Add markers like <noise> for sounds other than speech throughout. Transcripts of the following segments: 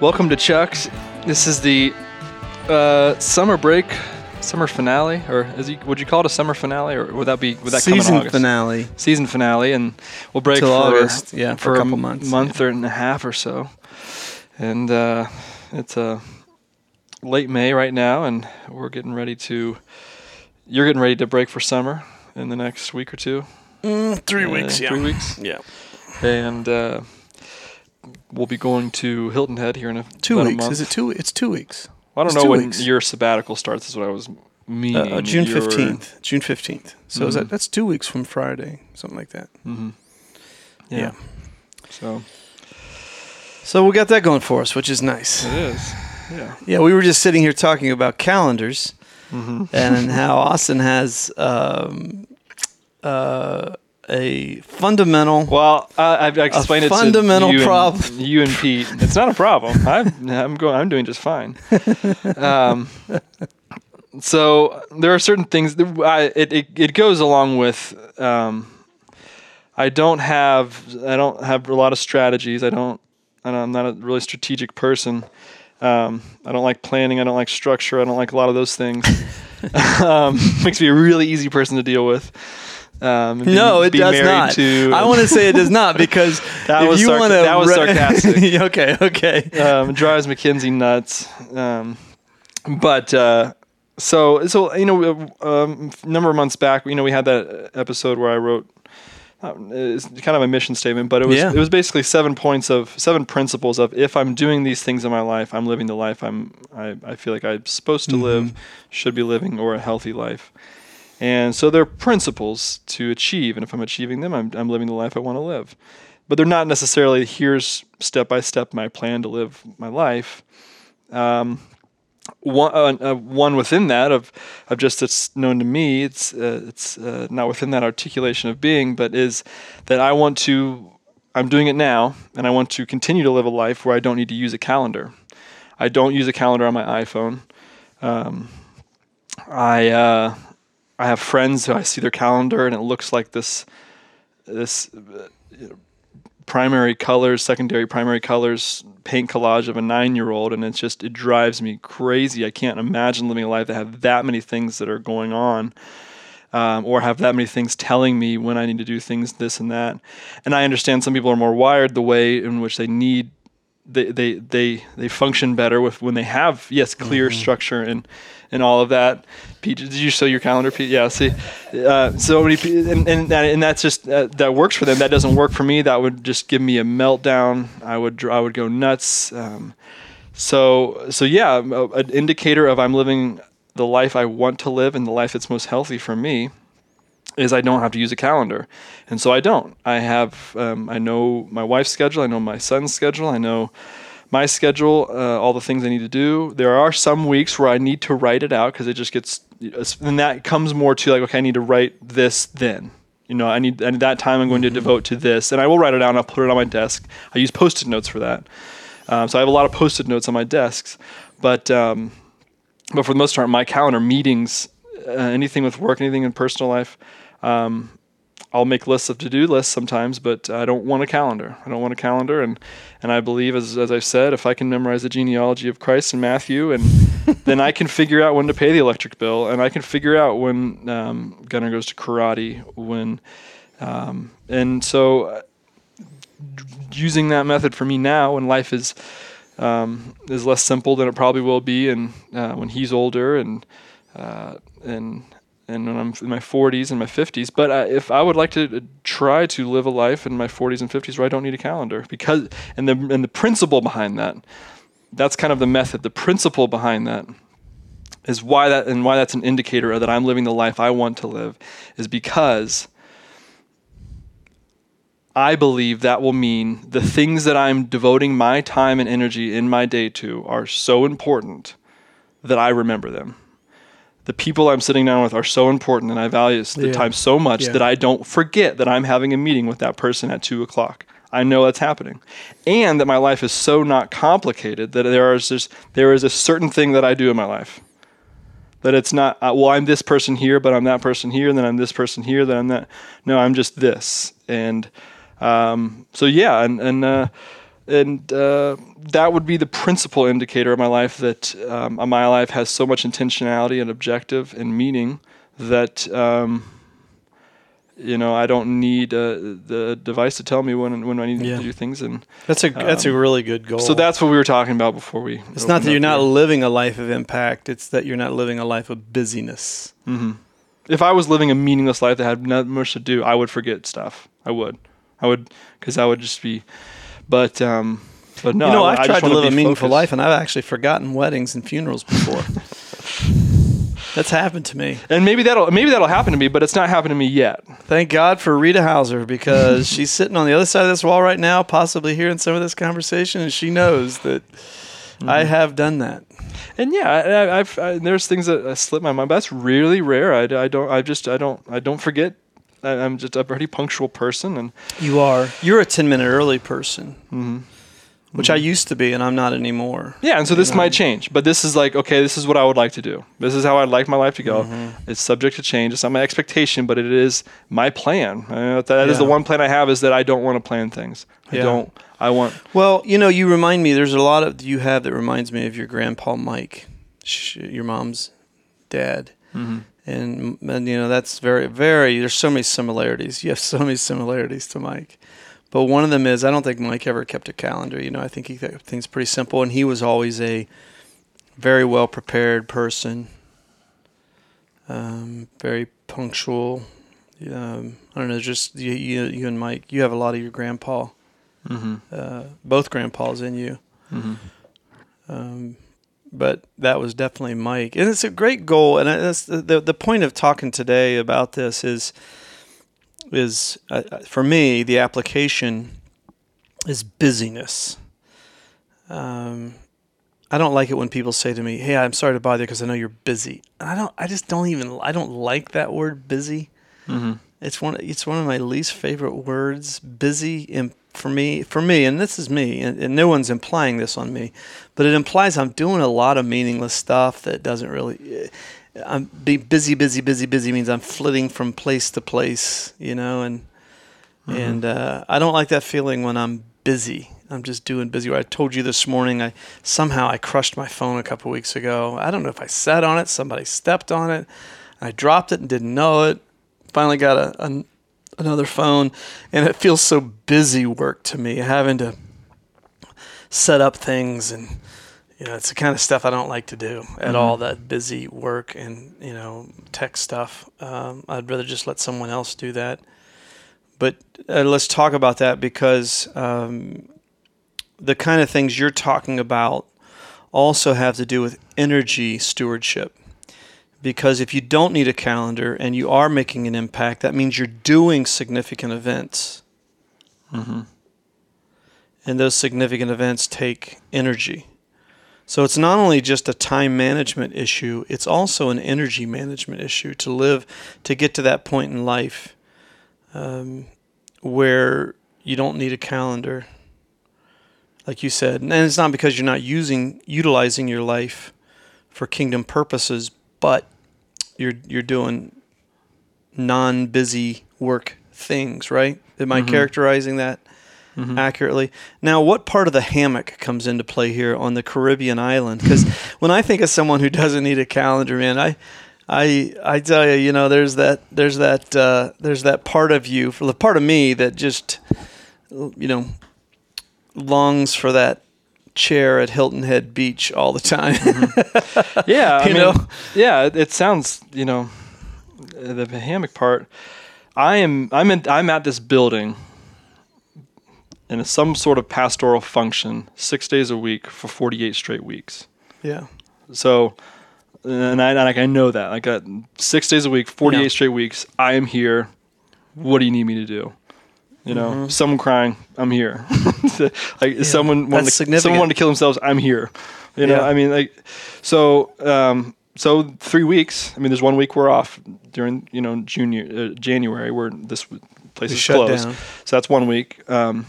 Welcome to Chucked. This is the uh, summer break, summer finale, or is you, would you call it a summer finale, or would that be would that come in Season August? finale. Season finale, and we'll break Till for August, yeah, for a couple m- months, month or and a half or so. And uh, it's uh, late May right now, and we're getting ready to. You're getting ready to break for summer in the next week or two. Mm, three Uh, weeks, yeah. Three weeks. Yeah. and uh, we'll be going to Hilton Head here in a Two a weeks. month. Is it two? It's two weeks. I don't it's know when weeks. your sabbatical starts. Is what I was meaning. Uh, uh, June Your- fifteenth. June fifteenth. So is Mhm. that that's two weeks from Friday, something like that. Mhm. Yeah. Yeah. So So we got that going for us, which is nice. it is. Yeah. Yeah, we were just sitting here talking about calendars hmm and how Austin has um, uh, a fundamental. Well, I, I've explained it fundamental to you problem. And, <laughs> you and Pete. It's not a problem. <laughs> I'm I'm going. I'm doing just fine. Um, so there are certain things. That I, it, it it goes along with. Um, I don't have I don't have a lot of strategies. I don't. I am not a really strategic person. Um, I don't like planning. I don't like structure. I don't like a lot of those things. <laughs> um, makes me a really easy person to deal with. Um, be- No, it does not. To, I want to say it does not <laughs> because That was you to, that was sarcastic. <laughs> okay, okay. um, drives Mackenzie nuts. Um, but uh, so so you know, um, a number of months back, you know, we had that episode where I wrote. Uh, it's kind of a mission statement, but it was Yeah. it was basically seven points of seven principles of if I'm doing these things in my life, I'm living the life I'm I, I feel like I'm supposed to live, should be living, or a healthy life. And so they're principles to achieve, and if I'm achieving them, I'm I'm living the life I want to live. But they're not necessarily here's step by step my plan to live my life. Um, one, uh, uh, one within that of of just it's known to me. It's uh, it's uh, not within that articulation of being, but is that I want to. I'm doing it now, and I want to continue to live a life where I don't need to use a calendar. I don't use a calendar on my iPhone. Um, I uh, I have friends who I see their calendar and it looks like this this uh, primary colors, secondary primary colors paint collage of a nine year old, and it's just it drives me crazy. I can't imagine living a life that have that many things that are going on. Um, or have that many things telling me when I need to do things, this and that. And I understand some people are more wired the way in which they need they they they, they function better with when they have yes clear structure and and all of that. Pete, did you show your calendar, Pete? Yeah. See, uh, so many and and, that, and that's just uh, that works for them. That doesn't work for me. That would just give me a meltdown. I would I would go nuts. Um, so so yeah, a- an indicator of I'm living the life I want to live and the life that's most healthy for me is I don't have to use a calendar, and so I don't. I have um, I know my wife's schedule. I know my son's schedule. I know my schedule, uh, all the things I need to do. There are some weeks where I need to write it out because it just gets, and that comes more to like, okay, I need to write this then. You know, I need, and that time I'm going to devote to this, and I will write it down. I'll put it on my desk. I use post-it notes for that. Um, so I have a lot of post-it notes on my desks, but um, but for the most part, my calendar meetings, uh, anything with work, anything in personal life, um, I'll make lists of to-do lists sometimes, but I don't want a calendar. I don't want a calendar, and and I believe, as as I've said, if I can memorize the genealogy of Christ and Matthew, and <laughs> then I can figure out when to pay the electric bill, and I can figure out when um, Gunnar goes to karate, when, um, and so uh, using that method for me now, when life is um, is less simple than it probably will be, and uh, when he's older, and uh, and and when I'm in my 40s and my 50s. But uh, if I would like to uh, try to live a life in my 40s and 50s where I don't need a calendar, because and the and the principle behind that, that's kind of the method. The principle behind that is why that and why that's an indicator that I'm living the life I want to live, is because I believe that will mean the things that I'm devoting my time and energy in my day to are so important that I remember them. The people I'm sitting down with are so important and I value the Yeah. time so much Yeah. that I don't forget that I'm having a meeting with that person at two o'clock. I know that's happening. And that my life is so not complicated that there is just, there is a certain thing that I do in my life. That it's not, uh, well, I'm this person here, but I'm that person here, and then I'm this person here, then I'm that. No, I'm just this. And um, so, yeah, and, and uh, and uh, that would be the principal indicator of my life that um, my life has so much intentionality and objective and meaning that um, you know I don't need uh, the device to tell me when when I need Yeah. to do things, and That's a that's a really good goal. Um, so that's what we were talking about before we. it's not that you're not living a life of impact. It's that you're not living a life of busyness. If I was living a meaningless life that had not much to do, I would forget stuff. I would, I would, because I would just be. But um, but no, you know, I, I've I tried to live a meaningful focused. life, and I've actually forgotten weddings and funerals before. <laughs> That's happened to me. And maybe that'll maybe that'll happen to me, but it's not happened to me yet. Thank God for Rita Hauser because <laughs> she's sitting on the other side of this wall right now, possibly hearing some of this conversation, and she knows that I Mm-hmm. have done that. And yeah, I, I- I've I, there's things that uh, slip my mind. But that's really rare. I, I don't. I just I don't I don't forget. I, I'm just a pretty punctual person, and You are. You're a 10 minute early person, Mm-hmm. which I used to be, and I'm not anymore. yeah. And so this know. might change, but this is like okay. This is what I would like to do. This is how I'd like my life to go. Mm-hmm. It's subject to change. It's not my expectation, but it is my plan. Uh, that is the Yeah. one plan I have is that I don't want to plan things. I Yeah. don't. I want. Well, you know, you remind me, there's a lot of you have that reminds me of your grandpa Mike, your mom's dad. And, and, you know, that's very, very, there's so many similarities. You have <laughs> so many similarities to Mike. But one of them is, I don't think Mike ever kept a calendar. You know, I think he kept things pretty simple. And he was always a very well prepared person, um, very punctual. Um, I don't know, just you, you, you and Mike, you have a lot of your grandpa Mm-hmm. uh, both grandpas in you. Mm-hmm. Um, but that was definitely Mike, and it's a great goal. And that's the the, point of talking today about this is is uh, uh, for me the application is busyness. Um, I don't like it when people say to me, "Hey, I'm sorry to bother you because I know you're busy." I don't. I just don't even. I don't like that word busy. Mm-hmm. It's one. It's one of my least favorite words. Busy in, for me. For me, and this is me, and, and no one's implying this on me, but it implies I'm doing a lot of meaningless stuff that doesn't really. I'm be busy, busy, busy, busy means I'm flitting from place to place, you know, and and uh, I don't like that feeling when I'm busy. I'm just doing busy. I told you this morning. I somehow I crushed my phone a couple weeks ago. I don't know if I sat on it. Somebody stepped on it. I dropped it and didn't know it. Finally got a, an another phone, and it feels so busy work to me, having to set up things and you know it's the kind of stuff I don't like to do at all. That busy work and you know tech stuff. Um, I'd rather just let someone else do that. But uh, let's talk about that because um, the kind of things you're talking about also have to do with energy stewardship. Because if you don't need a calendar and you are making an impact, that means you're doing significant events. Mm-hmm. And those significant events take energy. So it's not only just a time management issue, it's also an energy management issue to live, to get to that point in life um, where you don't need a calendar. Like you said, and it's not because you're not using utilizing your life for kingdom purposes, but you're you're doing non-busy work things, right? Am I Mhm. characterizing that Mm-hmm. accurately? Now, what part of the hammock comes into play here on the Caribbean island? Because <laughs> when I think of someone who doesn't need a calendar, man, I, I, I tell you, you know, there's that, there's that, uh, there's that part of you, for the part of me that just, you know, longs for that chair at Hilton Head Beach all the time. <laughs> Yeah, I You mean, know? yeah. It, it sounds, you know, the hammock part. I am. I'm. In, I'm at this building in some sort of pastoral function, six days a week for 48 straight weeks. yeah. So, and I like I know that. Like uh, six days a week, 48 Yeah. straight weeks. I am here. What do you need me to do? You know, Mhm. someone crying, I'm here. <laughs> like someone wanted to, someone wanted to kill themselves, I'm here. You know, Yeah. I mean, like, so, um, so three weeks. I mean, there's one week we're off during, you know, junior uh, January where this place We is closed. down. So that's one week. Um,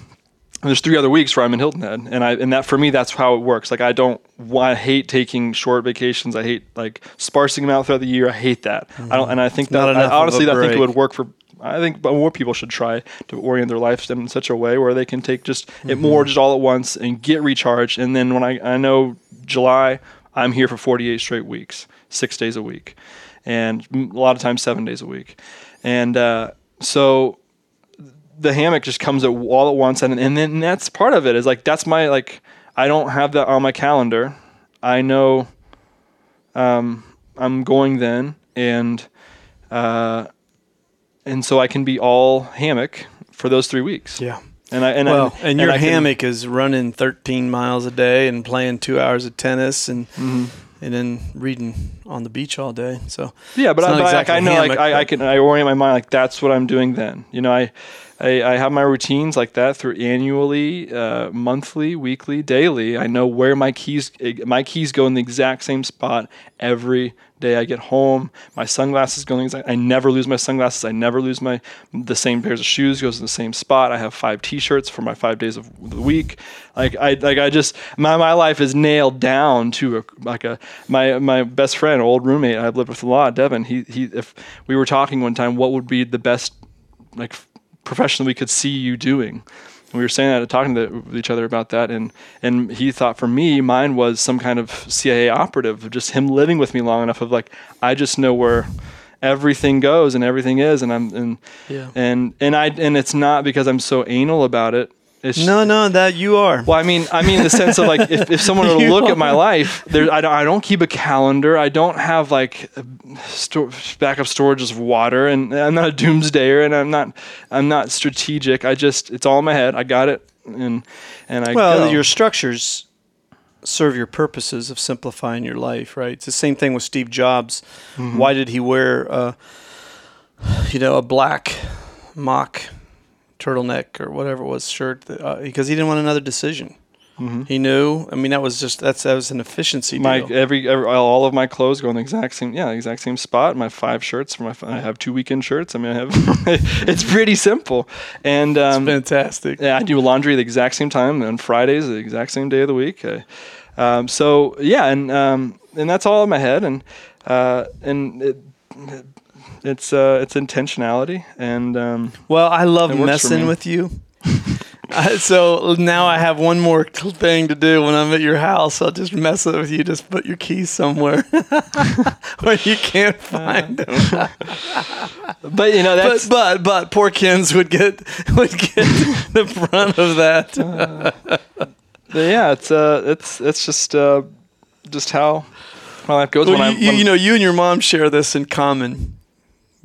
and there's three other weeks where I'm in Hilton Head, and I and that for me that's how it works. Like I don't, I hate taking short vacations. I hate like sparsing them out throughout the year. I hate that. I don't, and I think Not that I, honestly I think it would work for I think more people should try to orient their life in such a way where they can take just it more just all at once and get recharged. And then when I I know July, I'm here for 48 straight weeks, six days a week, and a lot of times seven days a week, and uh, so the hammock just comes at all at once and and then that's part of it is like that's my like I don't have that on my calendar. I know um, I'm going then and uh, and so I can be all hammock for those three weeks. Yeah. And I and Well, I, and your I can- hammock is running 13 miles a day and playing two hours of tennis and Mm-hmm. and then reading on the beach all day. So Yeah, but, It's I, not but like, exactly I know, hammock, like I, I can, I orient my mind like that's what I'm doing then. You know, I, I, I have my routines like that through annually, uh, monthly, weekly, daily. I know where my keys, my keys go in the exact same spot every day. I get home, my sunglasses go in the exact. I never lose my sunglasses. I never lose my the same pairs of shoes goes in the same spot. I have five T-shirts for my five days of the week. Like I, like I just my my life is nailed down to a, like a my my best friend, old roommate I've lived with a lot, Devin. He he if we were talking one time, what would be the best like profession we could see you doing? And we were saying that, talking to, each other about that, and and he thought for me, mine was some kind of CIA operative, just him living with me long enough of like I just know where everything goes and everything is, and I'm and Yeah. and and I and it's not because I'm so anal about it. It's no, no, that you are. well, I mean, I mean, the sense of like, if, if someone <laughs> were to look at my life, there, I don't, I don't keep a calendar. I don't have like sto- backup storages of water, and I'm not a doomsdayer, and I'm not, I'm not strategic. I just, it's all in my head. I got it, and and I Well, go. your structures serve your purposes of simplifying your life, right? It's the same thing with Steve Jobs. Mm-hmm. Why did he wear, uh, you know, a black mock turtleneck or whatever it was shirt? That, uh, because he didn't want another decision. He knew. I mean, that was just that's that was an efficiency Mm-hmm. my deal. every, every all of my clothes go in the exact same yeah exact same spot. My five shirts for my I have two weekend shirts. I mean I have <laughs> it's pretty simple and um, Fantastic. Yeah, I do laundry the exact same time on Fridays, the exact same day of the week. I, um, so yeah, and um, and that's all in my head, and uh, and it, it's uh, it's intentionality, and um, Well, I love It works for messing me. with you. <laughs> I, so now I have one more <laughs> thing to do when I'm at your house. I'll just mess it with you. Just put your keys somewhere <laughs> where you can't find them. but you know that's but but poor Kins would get would get the brunt of that. yeah, it's uh, it's it's just uh, just how my life goes. when Well, I, you, you, when- you know, you and your mom share this in common.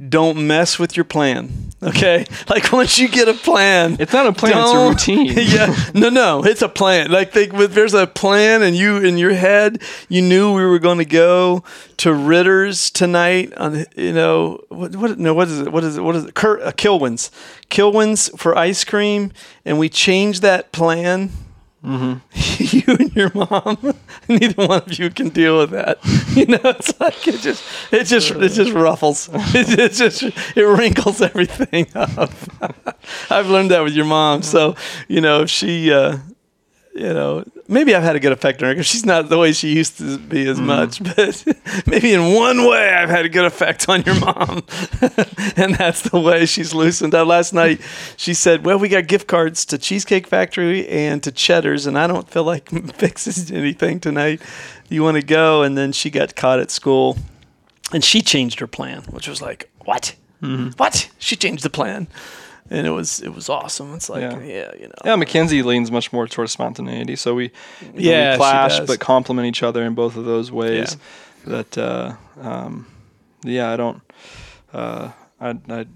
Don't mess with your plan. <laughs> Okay, like once you get a plan, it's not a plan; it's a routine. <laughs> yeah, no, no, it's a plan. Like they, with, there's a plan, and you in your head, you knew we were going to go to Ritter's tonight. On you know what? What? No, what is it? What is it? What is it? Cur, uh, Kilwins, Kilwins for ice cream, and we changed that plan. <laughs> you and your mom, <laughs> neither one of you can deal with that. <laughs> You know, it's like it just, it just, it just ruffles. It, it just, it wrinkles everything up. I've learned that with your mom. So, you know, if she, uh, you know, maybe I've had a good effect on her because she's not the way she used to be as mm. much, <laughs> but maybe in one way I've had a good effect on your mom. <laughs> and that's the way she's loosened up. Last night she said, Well, we got gift cards to Cheesecake Factory and to Cheddar's, and I don't feel like <laughs> fixing anything tonight. You want to go? And then she got caught at school and she changed her plan, which was like, What? Mm-hmm. What? She changed the plan. And it was it was awesome. It's like yeah, Yeah. you know. Yeah, Mackenzie leans much more towards spontaneity, so we, you know, Yeah, we clash but complement each other in both of those ways. That uh, um, yeah, I don't. Uh, I, I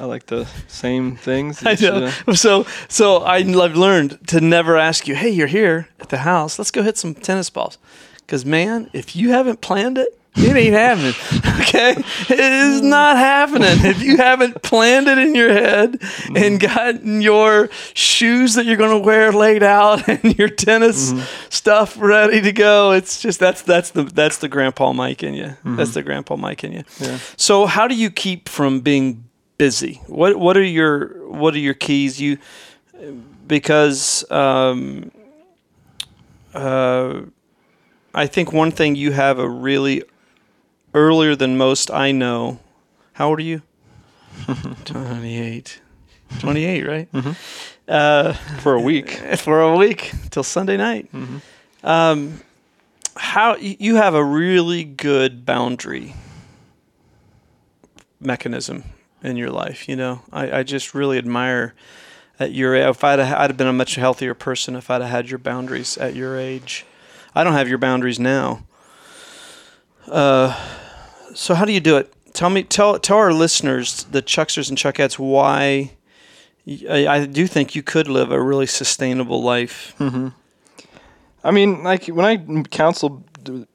I like the same things. <laughs> I each, know. uh, So, so I- I've learned to never ask you, "Hey, you're here at the house. Let's go hit some tennis balls." Because man, if you haven't planned it, it ain't happening. <laughs> Okay, it is not happening if you haven't planned it in your head and gotten your shoes that you're going to wear laid out <laughs> and your tennis stuff ready to go. It's just that's that's the that's the grandpa Mike in you. That's the grandpa Mike in you. Yeah. So how do you keep from being busy? What what are your what are your keys? You because um, uh, I think one thing you have a really earlier than most I know. How old are you? <laughs> 28. 28, right? Mhm. Uh, For a week. <laughs> for a week till Sunday night. Mhm. Um, how you have a really good boundary mechanism in your life. You know, I, I just really admire at your if I'd have, I'd have been a much healthier person if I'd have had your boundaries at your age. I don't have your boundaries now. Uh, so how do you do it? Tell me, tell tell our listeners, the Chucksters and Chuckettes, why. I do think you could live a really sustainable life. hmm I mean, like when I counsel,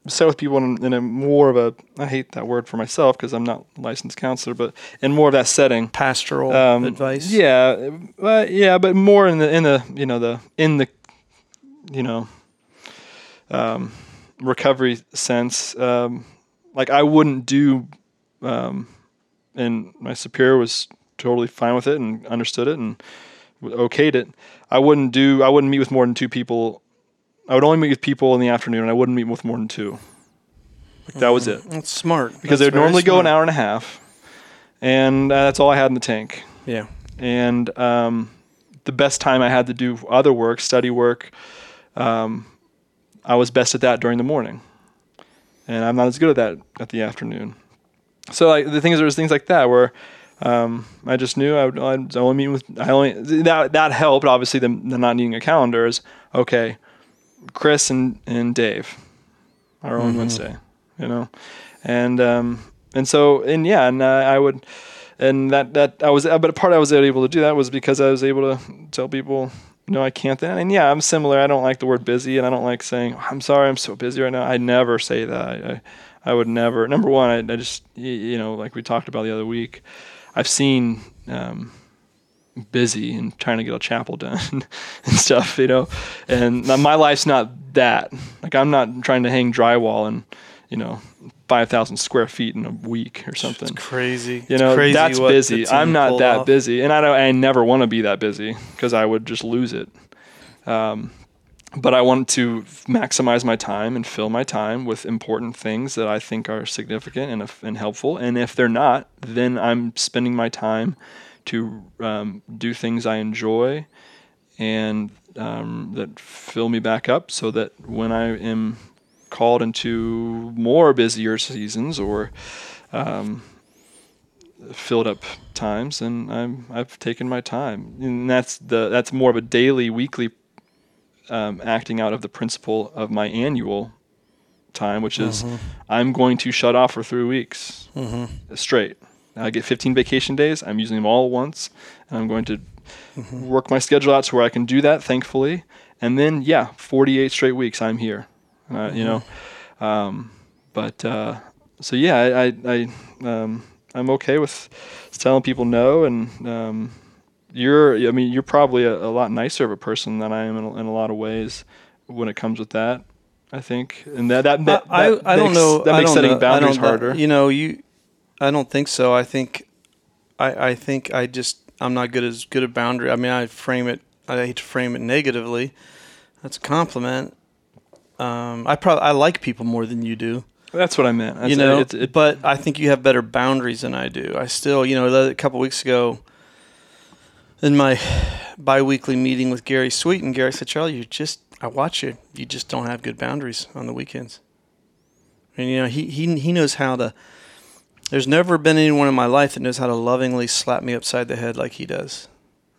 sit with people in, in a more of a, I hate that word for myself because I'm not a licensed counselor, but in more of that setting. pastoral Um, advice. Yeah, uh, yeah, but more in the in the you know the in the you know um, recovery sense. Um, like I wouldn't do, um, and my superior was totally fine with it and understood it and okayed it. I wouldn't do. I wouldn't meet with more than two people. I would only meet with people in the afternoon. and I wouldn't meet with more than two. Like that was it That's smart because they'd normally very go an hour and a half, and uh, that's all I had in the tank Yeah. and um, the best time I had to do other work, study work, um, I was best at that during the morning, and I'm not as good at that at the afternoon. So like the things there's things like that where um, I just knew I would I'd only meet with I only that that helped obviously the, the not needing a calendar is okay. Chris and, and Dave are on Mhm. Wednesday, you know, and um, and so and yeah, and uh, I would and that that I was but a part I was able to do that was because I was able to tell people no I can't Then. And yeah I'm similar. I don't like the word busy and I don't like saying I'm sorry I'm so busy right now. I never say that. I I, I would never. Number one I, I just you know like we talked about the other week I've seen um, busy and trying to get a chapel <laughs> done and stuff you know? And my life's not that. Like I'm not trying to hang drywall and you know 5,000 square feet in a week or something It's crazy. you know crazy that's busy i'm not that off. busy and i don't i never want to be that busy because i would just lose it um, but i want to maximize my time and fill my time with important things that i think are significant and, and helpful and if they're not then i'm spending my time to um, do things i enjoy and um, that fill me back up so that when i am called into more busier seasons or um, filled up times and I'm I've taken my time. And that's the that's more of a daily weekly um, acting out of the principle of my annual time which is I'm going to shut off for three weeks straight. I get 15 vacation days I'm using them all at once and I'm going to work my schedule out to where I can do that thankfully. And then yeah 48 straight weeks I'm here uh, you know um, but uh, so yeah I, I, I um, I'm okay with telling people no, and um, you're I mean you're probably a, a lot nicer of a person than I am in a, in a lot of ways when it comes with that. I think, and that that, that, I, that I don't know. that makes setting know, boundaries harder. You know, you. I don't think so. I think, I, I think I just I'm not good as good at boundary. I mean, I frame it. I hate to frame it negatively. That's a compliment. Um, I probably I like people more than you do. That's what I meant. That's, you know, it's, it, but I think you have better boundaries than I do. I still, you know, a couple weeks ago, in my biweekly meeting with Gary Sweeten, and Gary said, "Charlie, you just I watch you. You just don't have good boundaries on the weekends." And you know, he he he knows how to. There's never been anyone in my life that knows how to lovingly slap me upside the head like he does.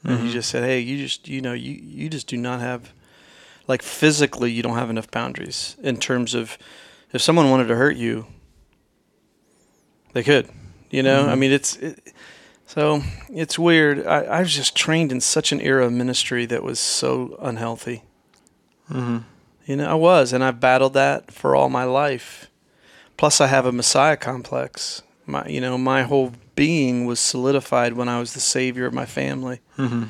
And he Mhm. just said, "Hey, you just you know you you just do not have, like physically, you don't have enough boundaries in terms of." if someone wanted to hurt you, they could. You know, I Mhm. mean, it's it, so it's weird. I, I was just trained in such an era of ministry that was so unhealthy. Mhm. You know, I was, and I've battled that for all my life. Plus, I have a Messiah complex. My, you know, my whole being was solidified when I was the savior of my family, Mhm.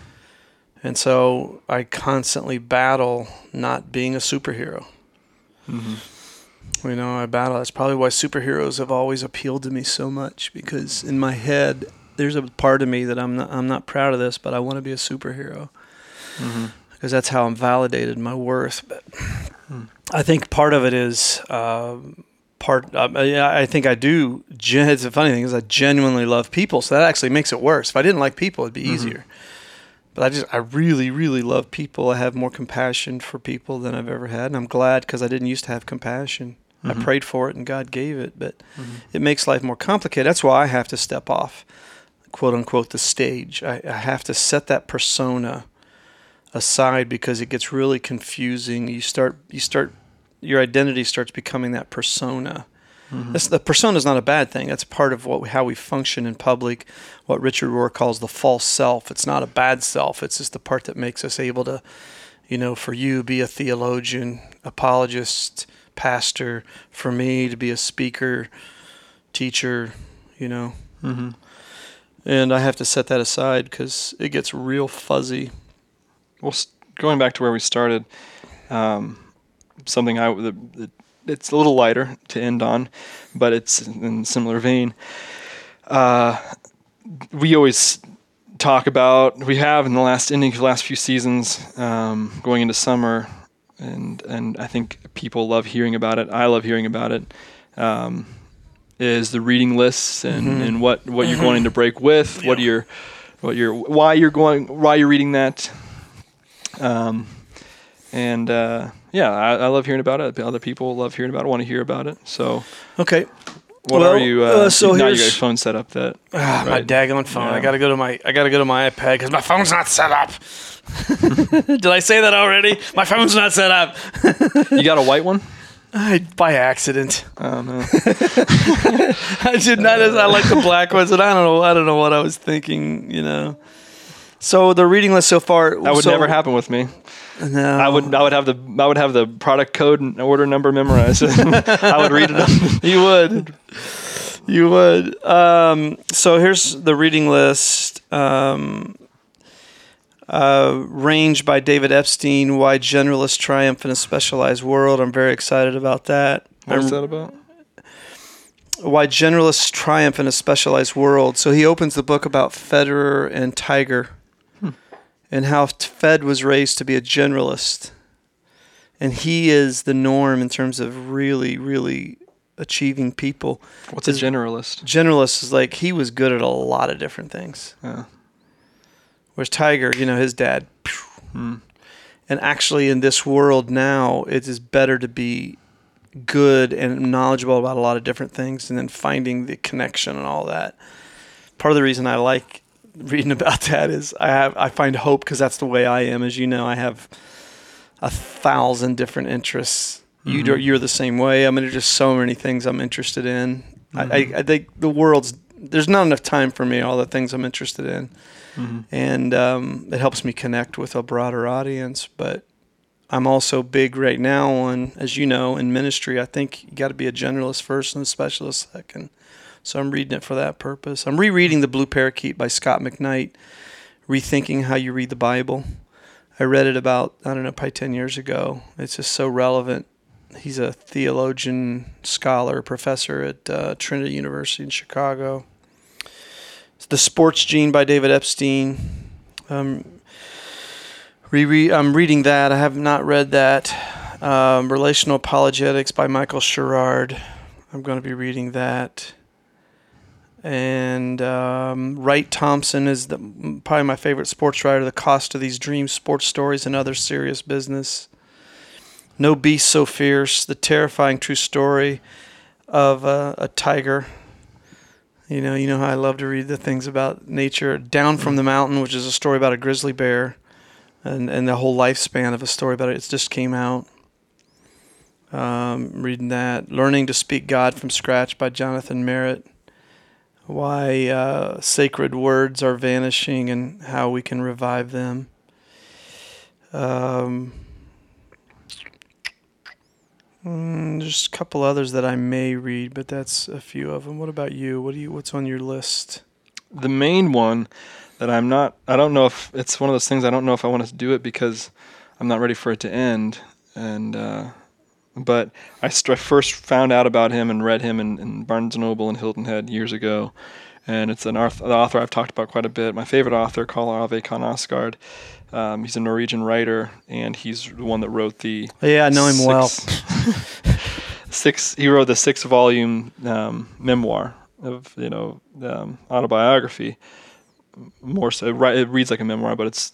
And so I constantly battle not being a superhero. Mhm. You know, I battle. That's probably why superheroes have always appealed to me so much because in my head, there's a part of me that I'm not. I'm not proud of this, but I want to be a superhero Mhm. because that's how I'm validated my worth. But Hmm. I think part of it is um, part. Um, I I think I do. gen- It's a funny thing is I genuinely love people, so that actually makes it worse. If I didn't like people, it'd be easier. But I just I really really love people. I have more compassion for people than I've ever had, and I'm glad because I didn't used to have compassion. I Mhm. prayed for it and God gave it, but it makes life more complicated. That's why I have to step off, quote unquote, the stage. I, I have to set that persona aside because it gets really confusing. You start, you start, your identity starts becoming that persona. That's, the persona is not a bad thing. That's part of what how we function in public. What Richard Rohr calls the false self. It's not a bad self. It's just the part that makes us able to, you know, for you be a theologian, apologist, pastor. For me to be a speaker, teacher. You know, hmm and I have to set that aside because it gets real fuzzy. Well, going back to where we started, um, something I the, it's a little lighter to end on, but it's in a similar vein. Uh, we always talk about we have in the last ending of the last few seasons, um, going into summer, and and I think people love hearing about it. I love hearing about it. Um, is the reading lists and, Mhm. and what, what you're going to break with, what Yeah. you're what you're why you're going why you're reading that. Um, and uh, yeah, I, I love hearing about it. Other people love hearing about it, want to hear about it. So, Okay. what Well, are you? Uh, uh, so now you got your phone set up. That Ah, my Right. daggone phone. I gotta go to my I gotta go to my iPad because my phone's not set up. <laughs> Did I say that already? My phone's not set up. you got a white one? <laughs> I by accident. Oh no. <laughs> I did not. I like the black ones, and I don't know. I don't know what I was thinking. You know. So the reading list so far. That would so- never happen with me. No. I would I would have the I would have the product code and order number memorized. <laughs> I would read it. <laughs> You would. You would. Um, so here's the reading list. Um, uh, Range by David Epstein. Why generalists triumph in a specialized world. I'm very excited about that. What that about? Why generalists triumph in a specialized world. So he opens the book about Federer and Tiger, and how Fed was raised to be a generalist, and he is the norm in terms of really, really achieving people. What's a generalist? generalist is like he was good at a lot of different things. Yeah. Whereas Tiger, you know, his dad. Hmm. And actually, in this world now, it is better to be good and knowledgeable about a lot of different things and then finding the connection and all that. Part of the reason I like reading about that is I have I find hope because that's the way I am. As you know, I have a thousand different interests. You do, you're the same way. I mean, there's just so many things I'm interested in. I, I, Mhm. I think the world's there's not enough time for me. All the things I'm interested in Mhm. and um, it helps me connect with a broader audience. But I'm also big right now on, as you know, in ministry. I think you got to be a generalist first and a specialist second. So I'm reading it for that purpose. I'm rereading The Blue Parakeet by Scot McKnight, rethinking how you read the Bible. I read it about I don't know, probably ten years ago. It's just so relevant. He's a theologian, scholar, professor at uh, Trinity University in Chicago. It's The Sports Gene by David Epstein. Um, I'm reading that. I have not read that. Um, Relational Apologetics by Michael Sherrard. I'm going to be reading that. And um, Wright Thompson is the, probably my favorite sports writer. The Cost of These Dreams, Sports Stories, and Other Serious Business. No Beast So Fierce, the terrifying true story of uh, a tiger. You know, you know how I love to read the things about nature. Down from the Mountain, which is a story about a grizzly bear, and and the whole lifespan of a story about it. It just came out. Um, reading that, learning to speak God from scratch by Jonathan Merritt. Why uh, sacred words are vanishing and how we can revive them. Um, Mm, there's a couple others that I may read, but that's a few of them. What about you? What do you? What's on your list? The main one that I'm not. I don't know if it's one of those things. I don't know if I want to do it because I'm not ready for it to end. And uh, but I st- first found out about him and read him in, in Barnes and Noble and Hilton Head years ago. And it's an author, author I've talked about quite a bit. My favorite author, Karl Ove Knausgaard. Um, he's a Norwegian writer, and he's the one that wrote the yeah, I know him well. six, <laughs> six. He wrote the six volume um, memoir of you know um, autobiography. More so, it reads like a memoir, but it's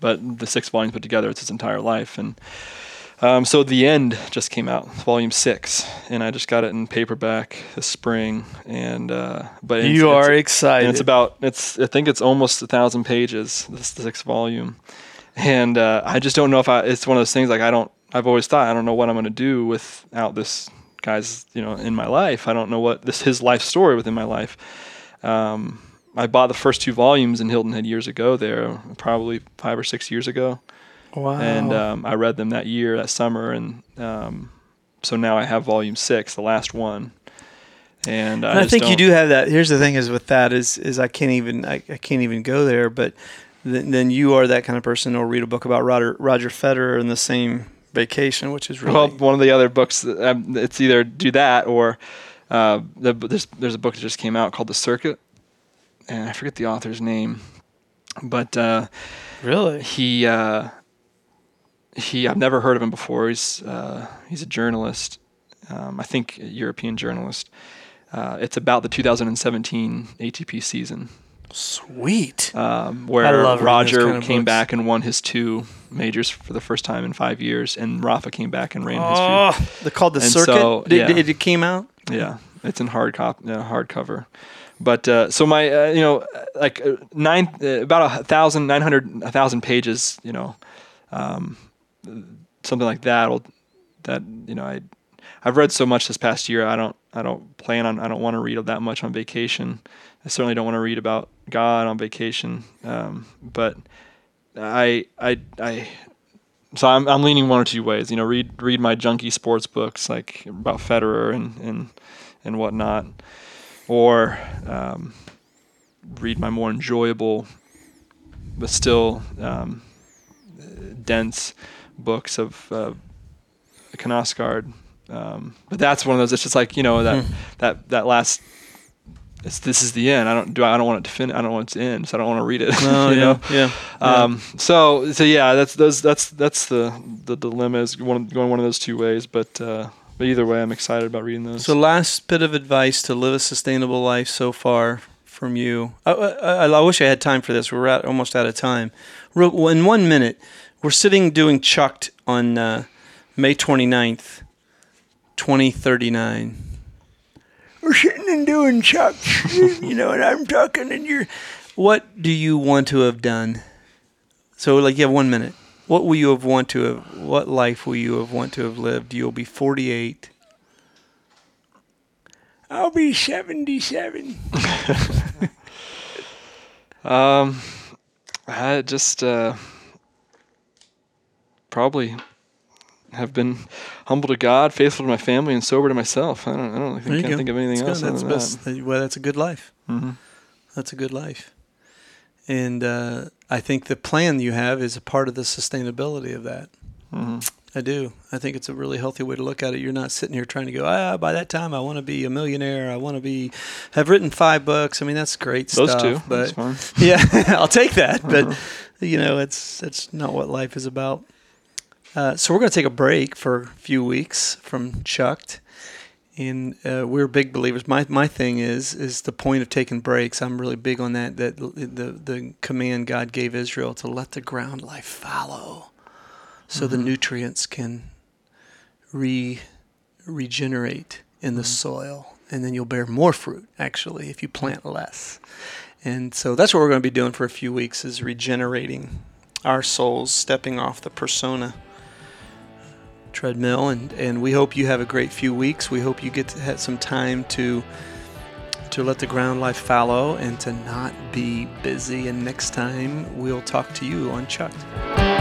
but the six volumes put together, it's his entire life. And um, so the end just came out, volume six, and I just got it in paperback this spring. And uh, but it's, you are it's, excited. and it's about it's I think it's almost a thousand pages. This the sixth volume, and uh, I just don't know if I. It's one of those things like I don't. I've always thought I don't know what I'm going to do without this guy's you know in my life. I don't know what this his life story within my life. Um, I bought the first two volumes in Hilton Head years ago. There, probably five or six years ago, wow. and um, I read them that year, that summer, and um, so now I have volume six, the last one. And, I, And I, think you don't- do have that. Here's the thing: is with that is is I can't even I, I can't even go there. But then, then you are that kind of person who'll read a book about Roger Roger Federer in the same vacation, which is really Well, one of the other books, um, it's either do that or uh, the, there's there's a book that just came out called The Circuit, and I forget the author's name, but uh, really he uh, he I've never heard of him before. He's uh, he's a journalist, um, I think a European journalist. Uh, it's about the 2017 ATP season, sweet. um, I where love Roger kind of came books. back and won his two majors for the first time in five years, and Rafa came back and reigned his Oh, they're called the And circuit. so, Did- yeah. did it came out. Yeah, it's in hard cop, yeah, hardcover. But uh, so my, uh, you know, like uh, nine, uh, about a thousand, nine hundred, a thousand pages, you know, um, something like that. will That you know, I, I've read so much this past year. I don't, I don't plan on, I don't want to read that much on vacation. I certainly don't want to read about God on vacation. Um, but I, I, I, so I'm, I'm leaning one or two ways. You know, read read my junky sports books like about Federer and and and whatnot, or um, read my more enjoyable, but still um, dense books of uh. Um, but that's one of those. It's just like you know that Hmm. that that last. It's, this is the end. I don't do. I don't want it to fin. I don't want it to end. So I don't want to read it. <laughs> You yeah, know? yeah. Um, so so yeah, that's those that's that's the the dilemma is one going one of those two ways. But uh, but either way, I'm excited about reading those. So, last bit of advice to live a sustainable life so far from you. I, I, I wish I had time for this. We're at, almost out of time. Real, in one minute, we're sitting doing Chucked on uh, May 29th, 2039. We're sitting and doing Chucked, <laughs> you know, and I'm talking, and you're. What do you want to have done? So, like, you have one minute. What will you have want to have? What life will you have want to have lived? You'll be 48. I'll be 77. <laughs> um, I just uh, probably have been humble to God, faithful to my family, and sober to myself. I don't. I don't think, can't think of anything That's else. That's best. that. Well, that's a good life. Mhm. That's a good life. And uh, I think the plan you have is a part of the sustainability of that. Mhm. I do. I think it's a really healthy way to look at it. You're not sitting here trying to go, ah, by that time I want to be a millionaire. I want to be, have written five books. I mean, that's great Those stuff. two. But <laughs> yeah, <laughs> I'll take that. But you know, it's that's not what life is about. Uh, so we're going to take a break for a few weeks from Chucked, and uh, we're big believers. My my thing is is the point of taking breaks. I'm really big on that. That the the command God gave Israel to let the ground life fallow, so the nutrients can re regenerate in the soil, and then you'll bear more fruit. Actually, if you plant less. And so that's what we're going to be doing for a few weeks is regenerating our souls, stepping off the persona treadmill and, and we hope you have a great few weeks. We hope you get to have some time to to let the ground life fallow and to not be busy and next time we'll talk to you on Chucked.